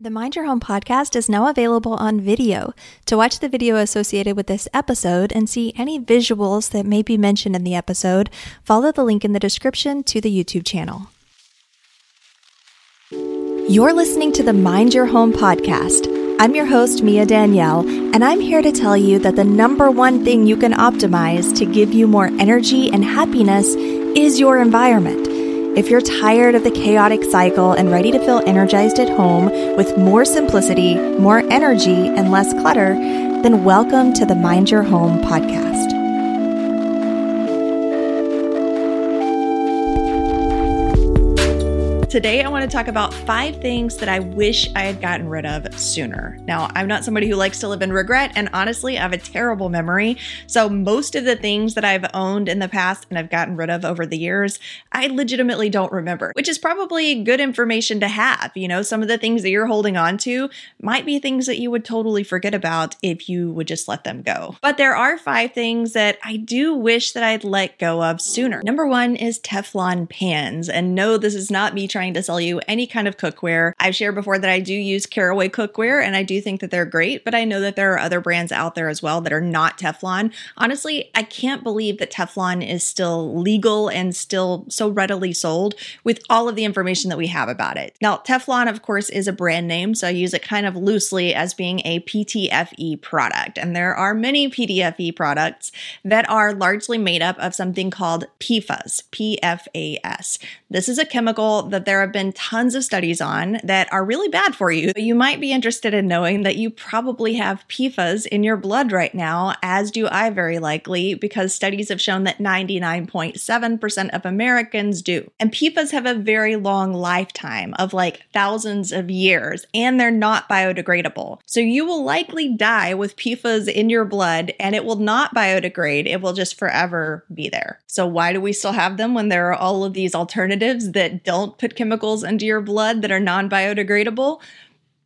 The Mind Your Home podcast is now available on video. To watch the video associated with this episode and see any visuals that may be mentioned in the episode, follow the link in the description to the YouTube channel. You're listening to the Mind Your Home podcast. I'm your host, Mia Danielle, and I'm here to tell you that the number one thing you can optimize to give you more energy and happiness is your environment. If you're tired of the chaotic cycle and ready to feel energized at home with more simplicity, more energy, and less clutter, then welcome to the Mind Your Home podcast. Today, I want to talk about five things that I wish I had gotten rid of sooner. Now, I'm not somebody who likes to live in regret, and honestly, I have a terrible memory. So, most of the things that I've owned in the past and I've gotten rid of over the years, I legitimately don't remember, which is probably good information to have. You know, some of the things that you're holding on to might be things that you would totally forget about if you would just let them go. But there are five things that I do wish that I'd let go of sooner. Number one is Teflon pans. And no, this is not me trying trying to sell you any kind of cookware. I've shared before that I do use Caraway cookware and I do think that they're great, but I know that there are other brands out there as well that are not Teflon. Honestly, I can't believe that Teflon is still legal and still so readily sold with all of the information that we have about it. Now, Teflon, of course, is a brand name, so I use it kind of loosely as being a PTFE product. And there are many PTFE products that are largely made up of something called PFAS, PFAS. This is a chemical that there have been tons of studies on that are really bad for you. You might be interested in knowing that you probably have PFAS in your blood right now, as do I very likely, because studies have shown that 99.7% of Americans do. And PFAS have a very long lifetime of like thousands of years, and they're not biodegradable. So you will likely die with PFAS in your blood, and it will not biodegrade. It will just forever be there. So why do we still have them when there are all of these alternatives that don't put chemicals into your blood that are non biodegradable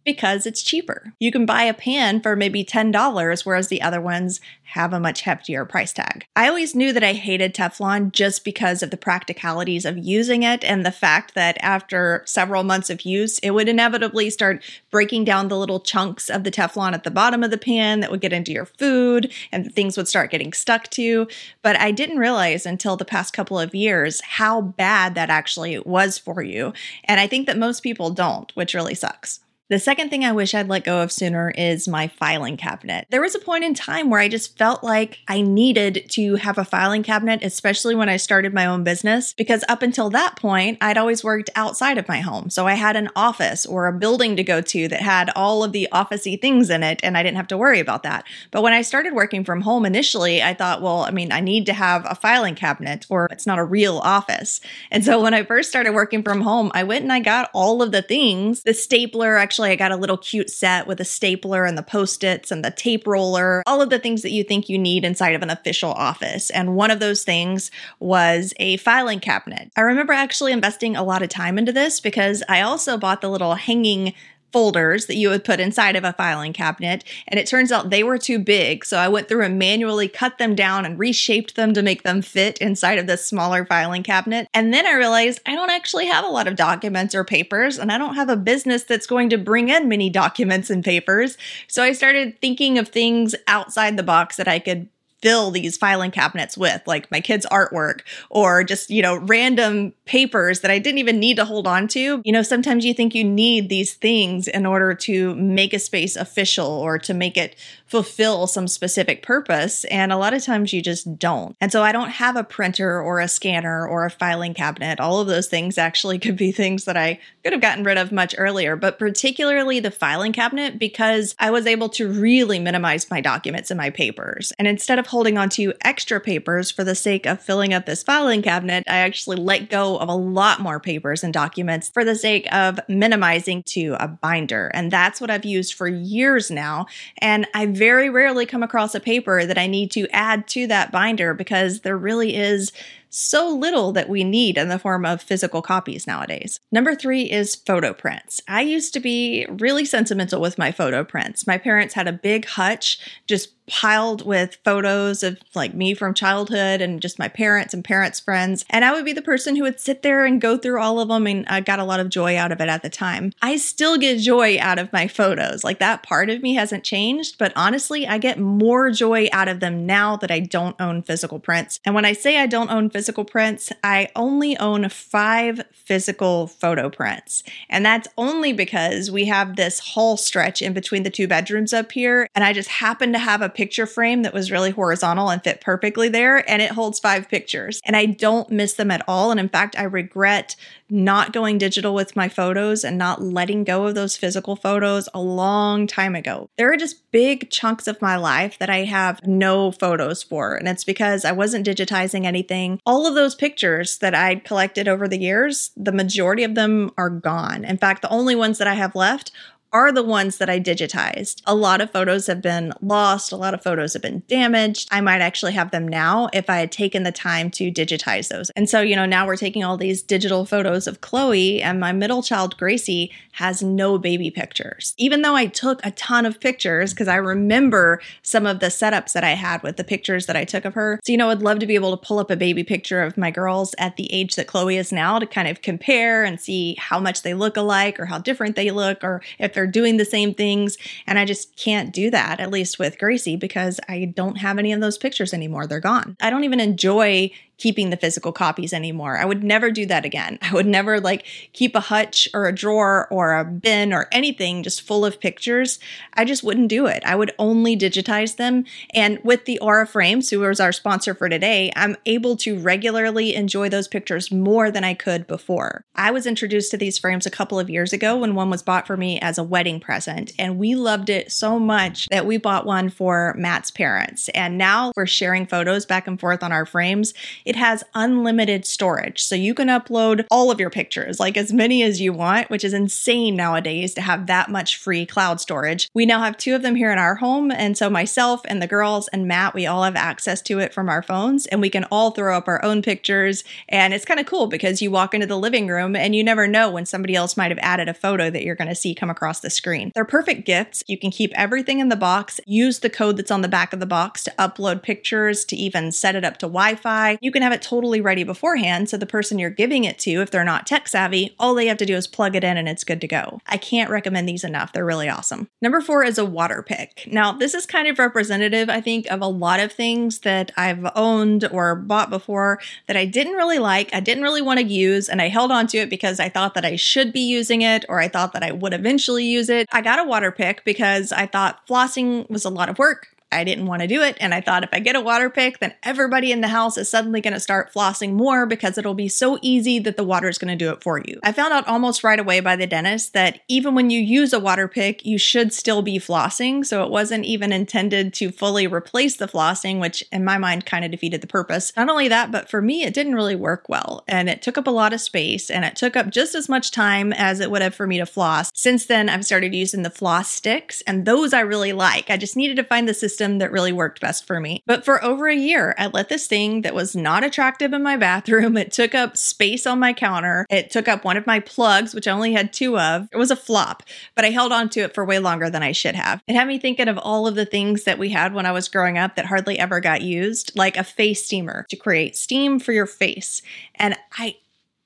because it's cheaper. You can buy a pan for maybe $10, whereas the other ones have a much heftier price tag. I always knew that I hated Teflon just because of the practicalities of using it and the fact that after several months of use, it would inevitably start breaking down the little chunks of the Teflon at the bottom of the pan that would get into your food and things would start getting stuck to. But I didn't realize until the past couple of years how bad that actually was for you. And I think that most people don't, which really sucks. The second thing I wish I'd let go of sooner is my filing cabinet. There was a point in time where I just felt like I needed to have a filing cabinet, especially when I started my own business, because up until that point, I'd always worked outside of my home. So I had an office or a building to go to that had all of the officey things in it, and I didn't have to worry about that. But when I started working from home initially, I thought, well, I mean, I need to have a filing cabinet or it's not a real office. And so when I first started working from home, I went and I got all of the things, the stapler, actually I got a little cute set with a stapler and the post its and the tape roller, all of the things that you think you need inside of an official office. And one of those things was a filing cabinet. I remember actually investing a lot of time into this because I also bought the little hanging folders that you would put inside of a filing cabinet. And it turns out they were too big. So I went through and manually cut them down and reshaped them to make them fit inside of this smaller filing cabinet. And then I realized I don't actually have a lot of documents or papers, and I don't have a business that's going to bring in many documents and papers. So I started thinking of things outside the box that I could fill these filing cabinets with, like my kids' artwork or just, you know, random papers that I didn't even need to hold on to. You know, sometimes you think you need these things in order to make a space official or to make it fulfill some specific purpose. And a lot of times you just don't. And so I don't have a printer or a scanner or a filing cabinet. All of those things actually could be things that I could have gotten rid of much earlier, but particularly the filing cabinet because I was able to really minimize my documents and my papers. And instead of holding on to extra papers for the sake of filling up this filing cabinet, I actually let go of a lot more papers and documents for the sake of minimizing to a binder. And that's what I've used for years now. And I very rarely come across a paper that I need to add to that binder because there really is so little that we need in the form of physical copies nowadays. Number three is photo prints. I used to be really sentimental with my photo prints. My parents had a big hutch just piled with photos of like me from childhood and just my parents and parents' friends. And I would be the person who would sit there and go through all of them. And I got a lot of joy out of it at the time. I still get joy out of my photos. Like that part of me hasn't changed. But honestly, I get more joy out of them now that I don't own physical prints. And when I say I don't own physical prints, I only own five physical photo prints. And that's only because we have this hall stretch in between the two bedrooms up here. And I just happen to have a picture frame that was really horizontal and fit perfectly there, and it holds five pictures. And I don't miss them at all. And in fact, I regret not going digital with my photos and not letting go of those physical photos a long time ago. There are just big chunks of my life that I have no photos for, and it's because I wasn't digitizing anything. All of those pictures that I'd collected over the years, the majority of them are gone. In fact, the only ones that I have left are the ones that I digitized. A lot of photos have been lost, a lot of photos have been damaged. I might actually have them now if I had taken the time to digitize those. And so, you know, now we're taking all these digital photos of Chloe, and my middle child, Gracie, has no baby pictures. Even though I took a ton of pictures, because I remember some of the setups that I had with the pictures that I took of her. So, you know, I'd love to be able to pull up a baby picture of my girls at the age that Chloe is now to kind of compare and see how much they look alike or how different they look or if they're doing the same things. And I just can't do that, at least with Gracie, because I don't have any of those pictures anymore. They're gone. I don't even enjoy keeping the physical copies anymore. I would never do that again. I would never like keep a hutch or a drawer or a bin or anything just full of pictures. I just wouldn't do it. I would only digitize them. And with the Aura frames, who is our sponsor for today, I'm able to regularly enjoy those pictures more than I could before. I was introduced to these frames a couple of years ago when one was bought for me as a wedding present, and we loved it so much that we bought one for Matt's parents. And now we're sharing photos back and forth on our frames. It has unlimited storage. So you can upload all of your pictures, like as many as you want, which is insane nowadays to have that much free cloud storage. We now have two of them here in our home. And so myself and the girls and Matt, we all have access to it from our phones and we can all throw up our own pictures. And it's kind of cool because you walk into the living room and you never know when somebody else might have added a photo that you're going to see come across the screen. They're perfect gifts. You can keep everything in the box, use the code that's on the back of the box to upload pictures, to even set it up to Wi Fi. You can can have it totally ready beforehand. So the person you're giving it to, if they're not tech savvy, all they have to do is plug it in and it's good to go. I can't recommend these enough. They're really awesome. Number four is a water pick. Now, this is kind of representative, I think, of a lot of things that I've owned or bought before that I didn't really like. I didn't really want to use, and I held on to it because I thought that I should be using it or I thought that I would eventually use it. I got a water pick because I thought flossing was a lot of work. I didn't want to do it. And I thought if I get a water pick, then everybody in the house is suddenly going to start flossing more because it'll be so easy that the water is going to do it for you. I found out almost right away by the dentist that even when you use a water pick, you should still be flossing. So it wasn't even intended to fully replace the flossing, which in my mind kind of defeated the purpose. Not only that, but for me, it didn't really work well. And it took up a lot of space and it took up just as much time as it would have for me to floss. Since then, I've started using the floss sticks, and those I really like. I just needed to find the system system that really worked best for me. But for over a year, I let this thing that was not attractive in my bathroom, it took up space on my counter. It took up one of my plugs, which I only had two of. It was a flop, but I held on to it for way longer than I should have. It had me thinking of all of the things that we had when I was growing up that hardly ever got used, like a face steamer to create steam for your face. And I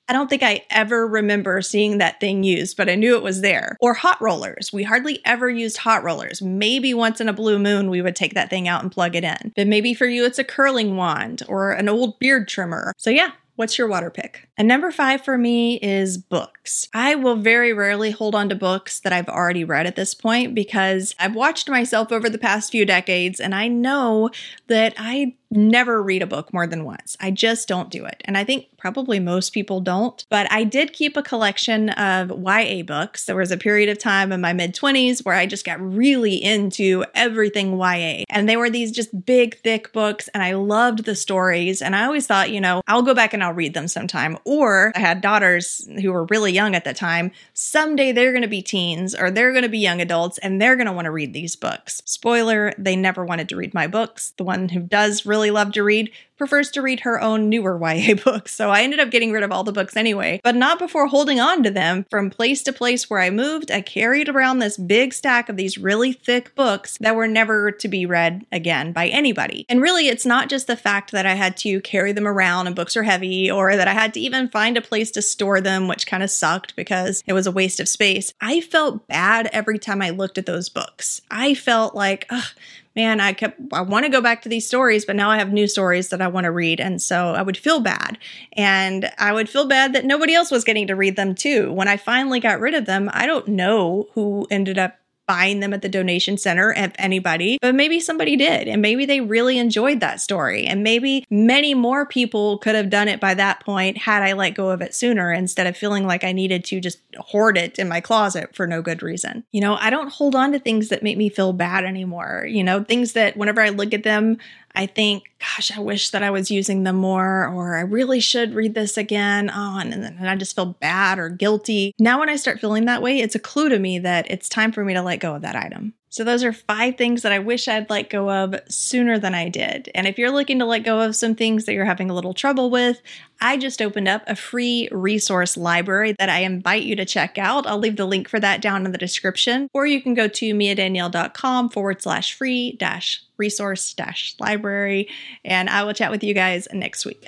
I don't think I ever remember seeing that thing used, but I knew it was there. Or hot rollers. We hardly ever used hot rollers. Maybe once in a blue moon we would take that thing out and plug it in. But maybe for you it's a curling wand or an old beard trimmer. So yeah, What's your water pick? And number five for me is books. I will very rarely hold on to books that I've already read at this point because I've watched myself over the past few decades and I know that I never read a book more than once. I just don't do it. And I think probably most people don't. But I did keep a collection of YA books. There was a period of time in my mid 20s where I just got really into everything YA. And they were these just big, thick books. And I loved the stories. And I always thought, you know, I'll go back and I'll read them sometime. Or I had daughters who were really young at the time. Someday they're going to be teens or they're going to be young adults and they're going to want to read these books. Spoiler, they never wanted to read my books. The one who does really really love to read prefers to read her own newer YA books. So I ended up getting rid of all the books anyway, but not before holding on to them. From place to place where I moved, I carried around this big stack of these really thick books that were never to be read again by anybody. And really, it's not just the fact that I had to carry them around and books are heavy, or that I had to even find a place to store them, which kind of sucked because it was a waste of space. I felt bad every time I looked at those books. I felt like, man, I kept, I want to go back to these stories, but now I have new stories that I want to read. And so I would feel bad. And I would feel bad that nobody else was getting to read them too. When I finally got rid of them, I don't know who ended up buying them at the donation center if anybody, but maybe somebody did. And maybe they really enjoyed that story. And maybe many more people could have done it by that point had I let go of it sooner instead of feeling like I needed to just hoard it in my closet for no good reason. You know, I don't hold on to things that make me feel bad anymore. You know, things that whenever I look at them, I think, gosh, I wish that I was using them more, or I really should read this again on, and then I just feel bad or guilty. Now, when I start feeling that way, it's a clue to me that it's time for me to let go of that item. So, those are five things that I wish I'd let go of sooner than I did. And if you're looking to let go of some things that you're having a little trouble with, I just opened up a free resource library that I invite you to check out. I'll leave the link for that down in the description, or you can go to miadanielle.com forward slash free dash resource dash library. And I will chat with you guys next week.